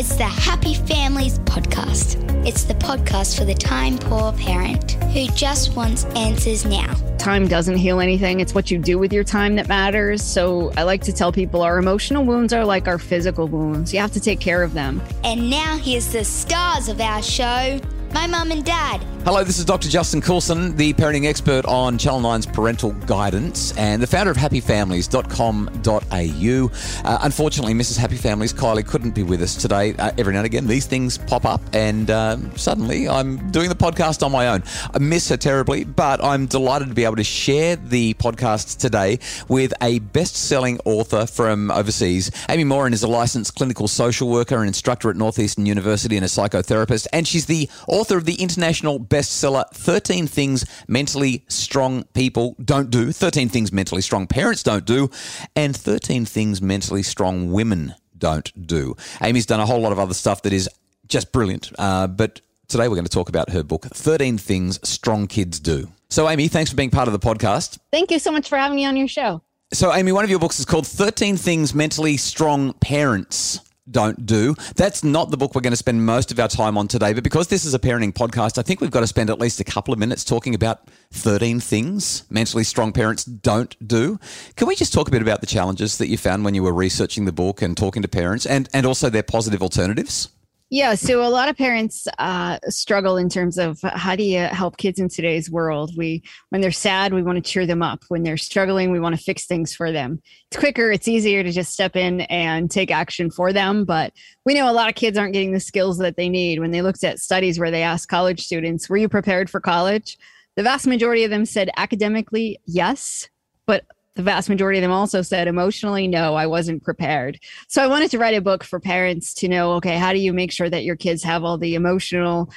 It's the Happy Families Podcast. It's the podcast for the time poor parent who just wants answers now. Time doesn't heal anything. It's what you do with your time that matters. So I like to tell people our emotional wounds are like our physical wounds. You have to take care of them. And now here's the stars of our show my mum and dad. Hello, this is Dr. Justin Coulson, the parenting expert on Channel 9's parental guidance and the founder of happyfamilies.com.au. Uh, unfortunately, Mrs. Happy Families, Kylie, couldn't be with us today. Uh, every now and again, these things pop up, and uh, suddenly I'm doing the podcast on my own. I miss her terribly, but I'm delighted to be able to share the podcast today with a best selling author from overseas. Amy Morin is a licensed clinical social worker and instructor at Northeastern University and a psychotherapist, and she's the author of the international bestseller 13 Things Mentally Strong People Don't Do, 13 Things Mentally Strong Parents Don't Do, and 13 Things Mentally Strong Women Don't Do. Amy's done a whole lot of other stuff that is just brilliant, uh, but today we're going to talk about her book, 13 Things Strong Kids Do. So, Amy, thanks for being part of the podcast. Thank you so much for having me on your show. So, Amy, one of your books is called 13 Things Mentally Strong Parents don't do. That's not the book we're going to spend most of our time on today, but because this is a parenting podcast, I think we've got to spend at least a couple of minutes talking about 13 things mentally strong parents don't do. Can we just talk a bit about the challenges that you found when you were researching the book and talking to parents and, and also their positive alternatives? Yeah, so a lot of parents uh, struggle in terms of how do you help kids in today's world. We, when they're sad, we want to cheer them up. When they're struggling, we want to fix things for them. It's quicker, it's easier to just step in and take action for them. But we know a lot of kids aren't getting the skills that they need. When they looked at studies where they asked college students, "Were you prepared for college?" The vast majority of them said academically yes, but the vast majority of them also said emotionally no i wasn't prepared so i wanted to write a book for parents to know okay how do you make sure that your kids have all the emotional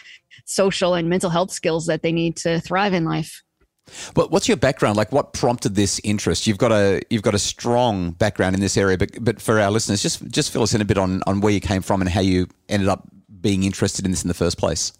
social and mental health skills that they need to thrive in life but what's your background? Like, what prompted this interest? You've got a you've got a strong background in this area, but but for our listeners, just just fill us in a bit on on where you came from and how you ended up being interested in this in the first place.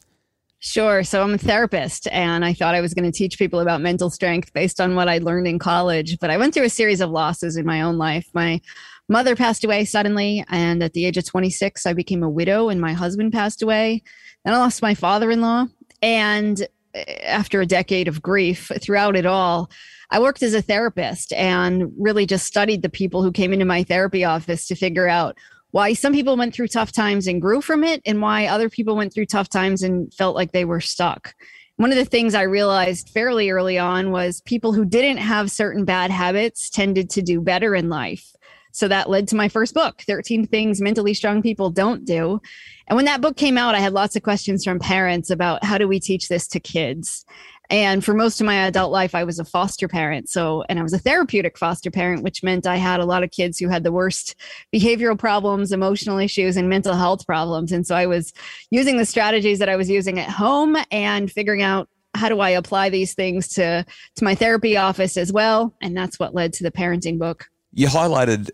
Sure. So I'm a therapist, and I thought I was going to teach people about mental strength based on what I learned in college. But I went through a series of losses in my own life. My mother passed away suddenly, and at the age of 26, I became a widow, and my husband passed away. Then I lost my father in law. And eh, after a decade of grief throughout it all, I worked as a therapist and really just studied the people who came into my therapy office to figure out why some people went through tough times and grew from it, and why other people went through tough times and felt like they were stuck. One of the things I realized fairly early on was people who didn't have certain bad habits tended to do better in life. So that led to my first book, 13 Things Mentally Strong People Don't Do. And when that book came out, I had lots of questions from parents about how do we teach this to kids? And for most of my adult life, I was a foster parent. So, and I was a therapeutic foster parent, which meant I had a lot of kids who had the worst behavioral problems, emotional issues, and mental health problems. And so I was using the strategies that I was using at home and figuring out how do I apply these things to, to my therapy office as well. And that's what led to the parenting book. You highlighted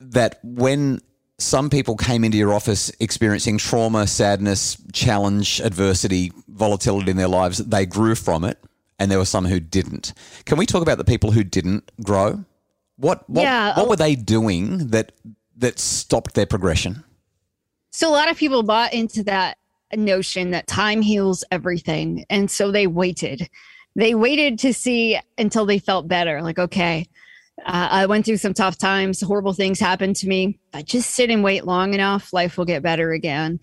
that when some people came into your office experiencing trauma, sadness, challenge, adversity, volatility in their lives. They grew from it, and there were some who didn't. Can we talk about the people who didn't grow? What what, yeah. what were they doing that that stopped their progression? So a lot of people bought into that notion that time heals everything, and so they waited. They waited to see until they felt better. Like, okay, uh, I went through some tough times, horrible things happened to me. I just sit and wait long enough, life will get better again.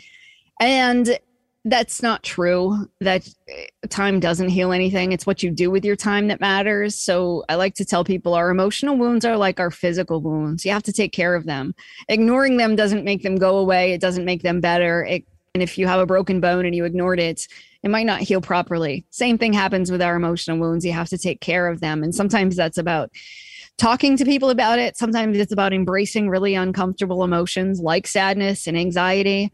And that's not true. That uh, time doesn't heal anything. It's what you do with your time that matters. So I like to tell people our emotional wounds are like our physical wounds. You have to take care of them. Ignoring them doesn't make them go away, it doesn't make them better. It, and if you have a broken bone and you ignored it, it might not heal properly. Same thing happens with our emotional wounds. You have to take care of them. And sometimes that's about talking to people about it. Sometimes it's about embracing really uncomfortable emotions like sadness and anxiety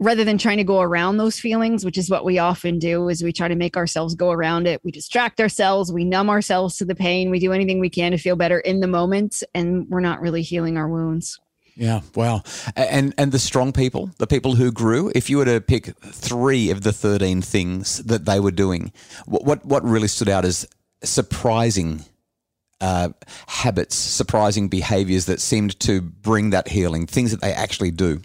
rather than trying to go around those feelings, which is what we often do is we try to make ourselves go around it. We distract ourselves, we numb ourselves to the pain, we do anything we can to feel better in the moment and we're not really healing our wounds. Yeah, wow. And and the strong people, the people who grew, if you were to pick 3 of the 13 things that they were doing, what what, what really stood out as surprising uh, habits, surprising behaviors that seemed to bring that healing, things that they actually do?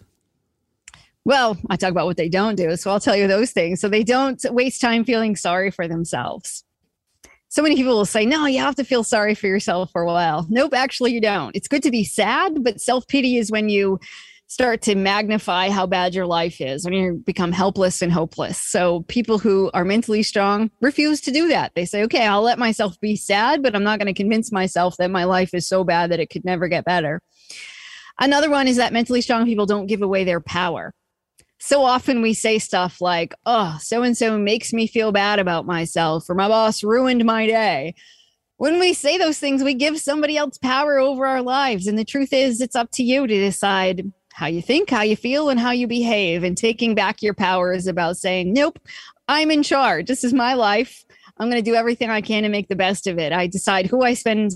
Well, I talk about what they don't do. So I'll tell you those things. So they don't waste time feeling sorry for themselves. So many people will say, no, you have to feel sorry for yourself for a while. Nope, actually, you don't. It's good to be sad, but self pity is when you start to magnify how bad your life is when you become helpless and hopeless. So people who are mentally strong refuse to do that. They say, okay, I'll let myself be sad, but I'm not going to convince myself that my life is so bad that it could never get better. Another one is that mentally strong people don't give away their power. So often we say stuff like, oh, so and so makes me feel bad about myself, or my boss ruined my day when we say those things, we give somebody else power over our lives. And the truth is, it's up to you to decide how you think, how you feel, and how you behave. And taking back your power is about saying, nope, I'm in charge. This is my life. I'm going to do everything I can to make the best of it. I decide who I spend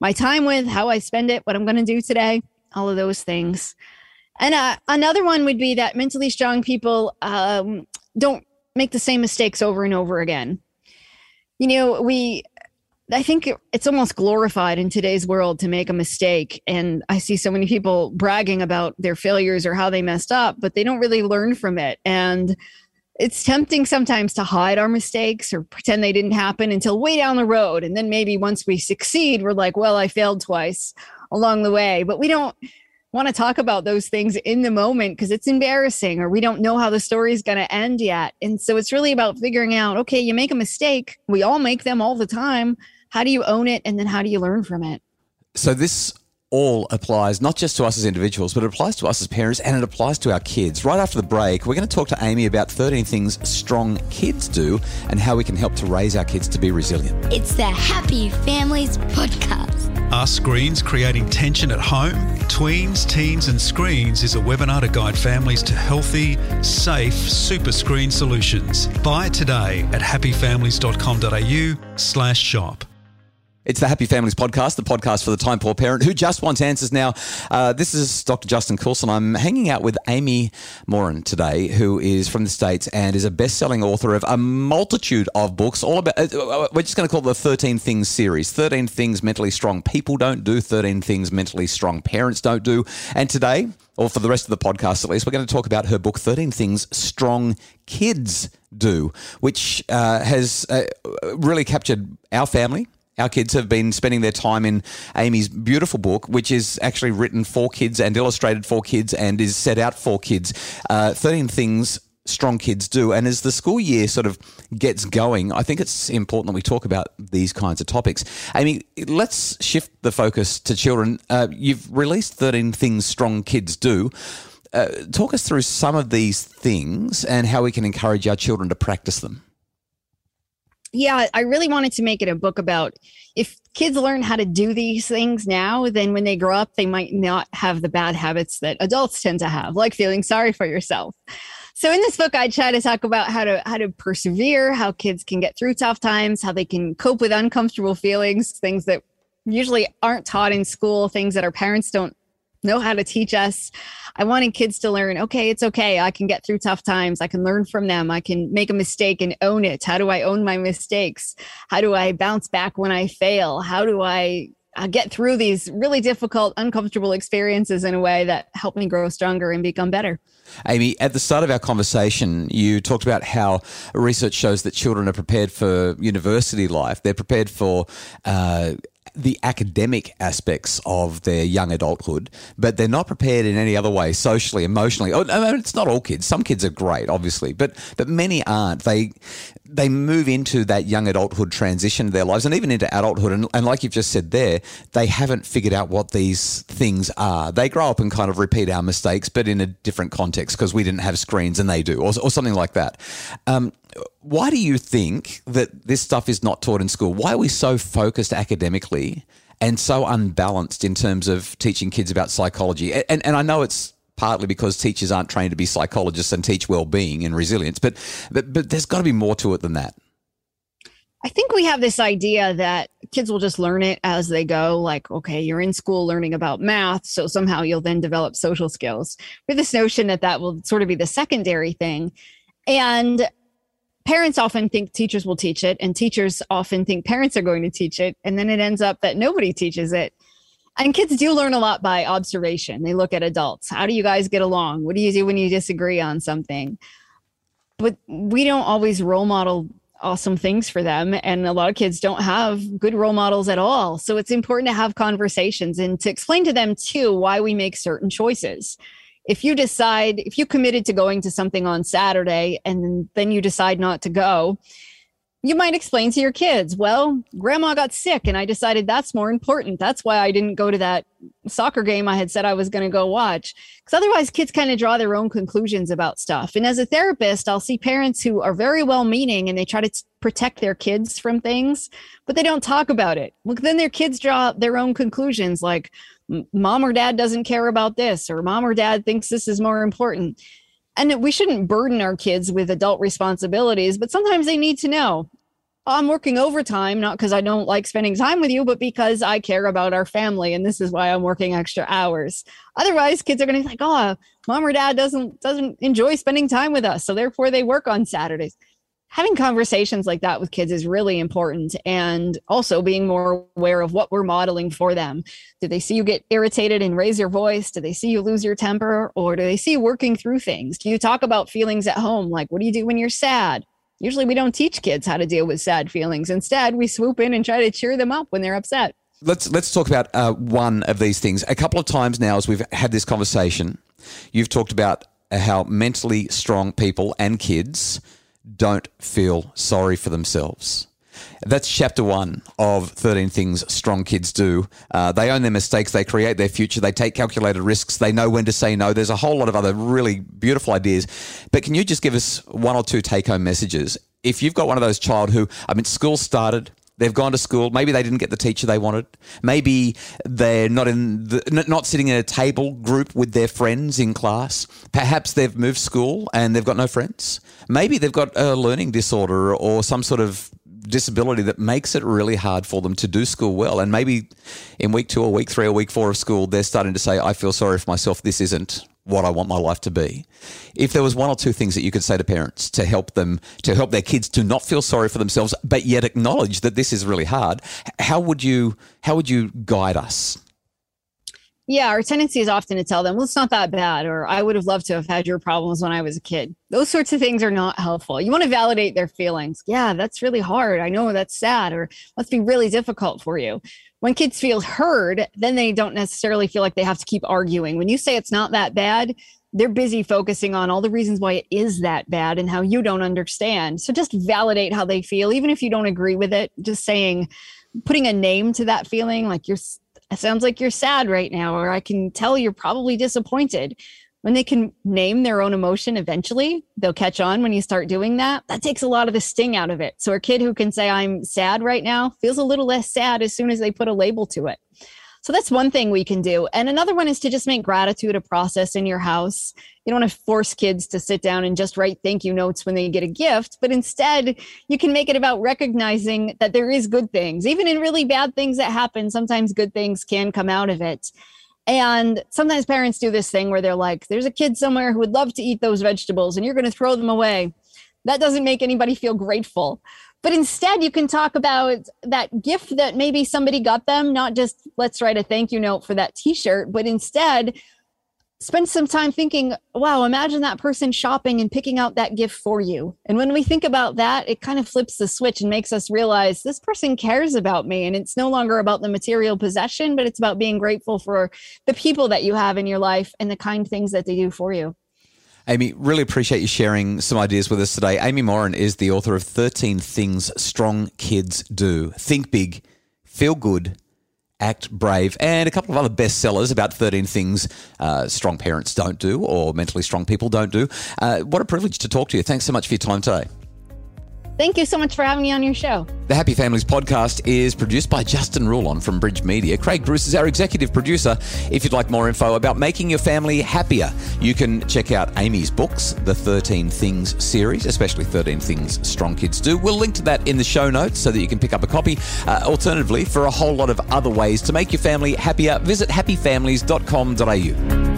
my time with, how I spend it, what I'm going to do today, all of those things. And uh, another one would be that mentally strong people um, don't make the same mistakes over and over again. You know, we I think it's almost glorified in today's world to make a mistake. And I see so many people bragging about their failures or how they messed up, but they don't really learn from it. And it's tempting sometimes to hide our mistakes or pretend they didn't happen until way down the road. And then maybe once we succeed, we're like, well, I failed twice along the way. But we don't want to talk about those things in the moment because it's embarrassing or we don't know how the story is going to end yet. And so it's really about figuring out okay, you make a mistake. We all make them all the time how do you own it? And then how do you learn from it? So this all applies not just to us as individuals, but it applies to us as parents and it applies to our kids. Right after the break, we're going to talk to Amy about 13 things strong kids do and how we can help to raise our kids to be resilient. It's the Happy Families Podcast. Are screens creating tension at home? Tweens, Teens and Screens is a webinar to guide families to healthy, safe super screen solutions. Buy it today at happyfamilies.com.au slash shop. It's the Happy Families Podcast, the podcast for the time poor parent who just wants answers. Now, uh, this is Dr. Justin Coulson. I'm hanging out with Amy Morin today, who is from the States and is a best selling author of a multitude of books, all about, uh, uh we're just going to call it the 13 Things series 13 Things Mentally Strong People Don't Do, 13 Things Mentally Strong Parents Don't Do. And today, or for the rest of the podcast at least, we're going to talk about her book, 13 Things Strong Kids Do, which uh, has uh, really captured our family our kids have been spending their time in Amy's beautiful book, which is actually written for kids and illustrated for kids and is set out for kids. Uh, 13 things strong kids do. And as the school year sort of gets going, I think it's important that we talk about these kinds of topics. Amy, let's shift the focus to children. Uh, you've released 13 Things Strong Kids Do. Uh, talk us through some of these things and how we can encourage our children to practice them yeah, I really wanted to make it a book about if kids learn how to do these things now, then when they grow up, they might not have the bad habits that adults tend to have, like feeling sorry for yourself. So in this book, I try to talk about how to how to persevere, how kids can get through tough times, how they can cope with uncomfortable feelings, things that usually aren't taught in school, things that our parents don't know how to teach us. I wanted kids to learn, okay, it's okay. I can get through tough times. I can learn from them. I can make a mistake and own it. How do I own my mistakes? How do I bounce back when I fail? How do I get through these really difficult, uncomfortable experiences in a way that help me grow stronger and become better? Amy, at the start of our conversation, you talked about how research shows that children are prepared for university life. They're prepared for uh, the academic aspects of their young adulthood, but they're not prepared in any other way, socially, emotionally. Oh, I mean, it's not all kids. Some kids are great, obviously, but but many aren't. They they move into that young adulthood transition of their lives and even into adulthood. And, and like you've just said there, they haven't figured out what these things are. They grow up and kind of repeat our mistakes, but in a different context because we didn't have screens and they do, or, or something like that. Um, why do you think that this stuff is not taught in school? Why are we so focused academically and so unbalanced in terms of teaching kids about psychology? And, and I know it's partly because teachers aren't trained to be psychologists and teach well-being and resilience, but but, but there's got to be more to it than that. I think we have this idea that kids will just learn it as they go. Like, okay, you're in school learning about math, so somehow you'll then develop social skills. With this notion that that will sort of be the secondary thing. And parents often think teachers will teach it and teachers often think parents are going to teach it and then it ends up that nobody teaches it And kids do learn a lot by observation. They look at adults. How do you guys get along? What do you do when you disagree on something? But we don't always role model awesome things for them. And a lot of kids don't have good role models at all. So it's important to have conversations and to explain to them, too, why we make certain choices. If you decide, if you committed to going to something on Saturday and then you decide not to go, you might explain to your kids, well, grandma got sick and I decided that's more important. That's why I didn't go to that soccer game I had said I was going to go watch. Because otherwise, kids kind of draw their own conclusions about stuff. And as a therapist, I'll see parents who are very well meaning and they try to t- protect their kids from things, but they don't talk about it. Well, then their kids draw their own conclusions like, mom or dad doesn't care about this, or mom or dad thinks this is more important and we shouldn't burden our kids with adult responsibilities, but sometimes they need to know I'm working overtime, not because I don't like spending time with you, but because I care about our family. And this is why I'm working extra hours. Otherwise, kids are going to be like, oh, mom or dad doesn't, doesn't enjoy spending time with us. So therefore they work on Saturdays. Having conversations like that with kids is really important. And also being more aware of what we're modeling for them. Do they see you get irritated and raise your voice? Do they see you lose your temper? Or do they see you working through things? Do you talk about feelings at home? Like, what do you do when you're sad? Usually we don't teach kids how to deal with sad feelings. Instead, we swoop in and try to cheer them up when they're upset. Let's let's talk about uh, one of these things. A couple of times now, as we've had this conversation, you've talked about how mentally strong people and kids don't feel sorry for themselves. That's chapter one of 13 Things Strong Kids Do. Uh, they own their mistakes, they create their future, they take calculated risks, they know when to say no. There's a whole lot of other really beautiful ideas. But can you just give us one or two take home messages? If you've got one of those child who, I mean, school started, They've gone to school. Maybe they didn't get the teacher they wanted. Maybe they're not in the, not sitting in a table group with their friends in class. Perhaps they've moved school and they've got no friends. Maybe they've got a learning disorder or some sort of disability that makes it really hard for them to do school well. And maybe in week two or week three or week four of school, they're starting to say, I feel sorry for myself. This isn't what I want my life to be. If there was one or two things that you could say to parents to help them, to help their kids to not feel sorry for themselves, but yet acknowledge that this is really hard, how would you, how would you guide us? Yeah, our tendency is often to tell them, well, it's not that bad, or I would have loved to have had your problems when I was a kid. Those sorts of things are not helpful. You want to validate their feelings. Yeah, that's really hard. I know that's sad, or must be really difficult for you. When kids feel heard, then they don't necessarily feel like they have to keep arguing. When you say it's not that bad, they're busy focusing on all the reasons why it is that bad and how you don't understand. So just validate how they feel, even if you don't agree with it. Just saying, putting a name to that feeling, like you're it sounds like you're sad right now, or I can tell you're probably disappointed. When they can name their own emotion eventually, they'll catch on when you start doing that. That takes a lot of the sting out of it. So, a kid who can say, I'm sad right now, feels a little less sad as soon as they put a label to it. So that's one thing we can do. And another one is to just make gratitude a process in your house. You don't want to force kids to sit down and just write thank you notes when they get a gift, but instead you can make it about recognizing that there is good things. Even in really bad things that happen, sometimes good things can come out of it. And sometimes parents do this thing where they're like, there's a kid somewhere who would love to eat those vegetables and you're going to throw them away. That doesn't make anybody feel grateful. But instead, you can talk about that gift that maybe somebody got them, not just let's write a thank you note for that t shirt, but instead, spend some time thinking, wow, imagine that person shopping and picking out that gift for you. And when we think about that, it kind of flips the switch and makes us realize this person cares about me. And it's no longer about the material possession, but it's about being grateful for the people that you have in your life and the kind things that they do for you. Amy, really appreciate you sharing some ideas with us today. Amy Morin is the author of 13 Things Strong Kids Do. Think big, feel good, act brave, and a couple of other bestsellers about 13 things uh, strong parents don't do or mentally strong people don't do. Uh, what a privilege to talk to you. Thanks so much for your time today. Thank you so much for having me on your show. The Happy Families podcast is produced by Justin Ruland from Bridge Media. Craig Bruce is our executive producer. If you'd like more info about making your family happier, you can check out Amy's books, the 13 Things series, especially 13 Things Strong Kids Do. We'll link to that in the show notes so that you can pick up a copy. Uh, alternatively, for a whole lot of other ways to make your family happier, visit happyfamilies.com.au.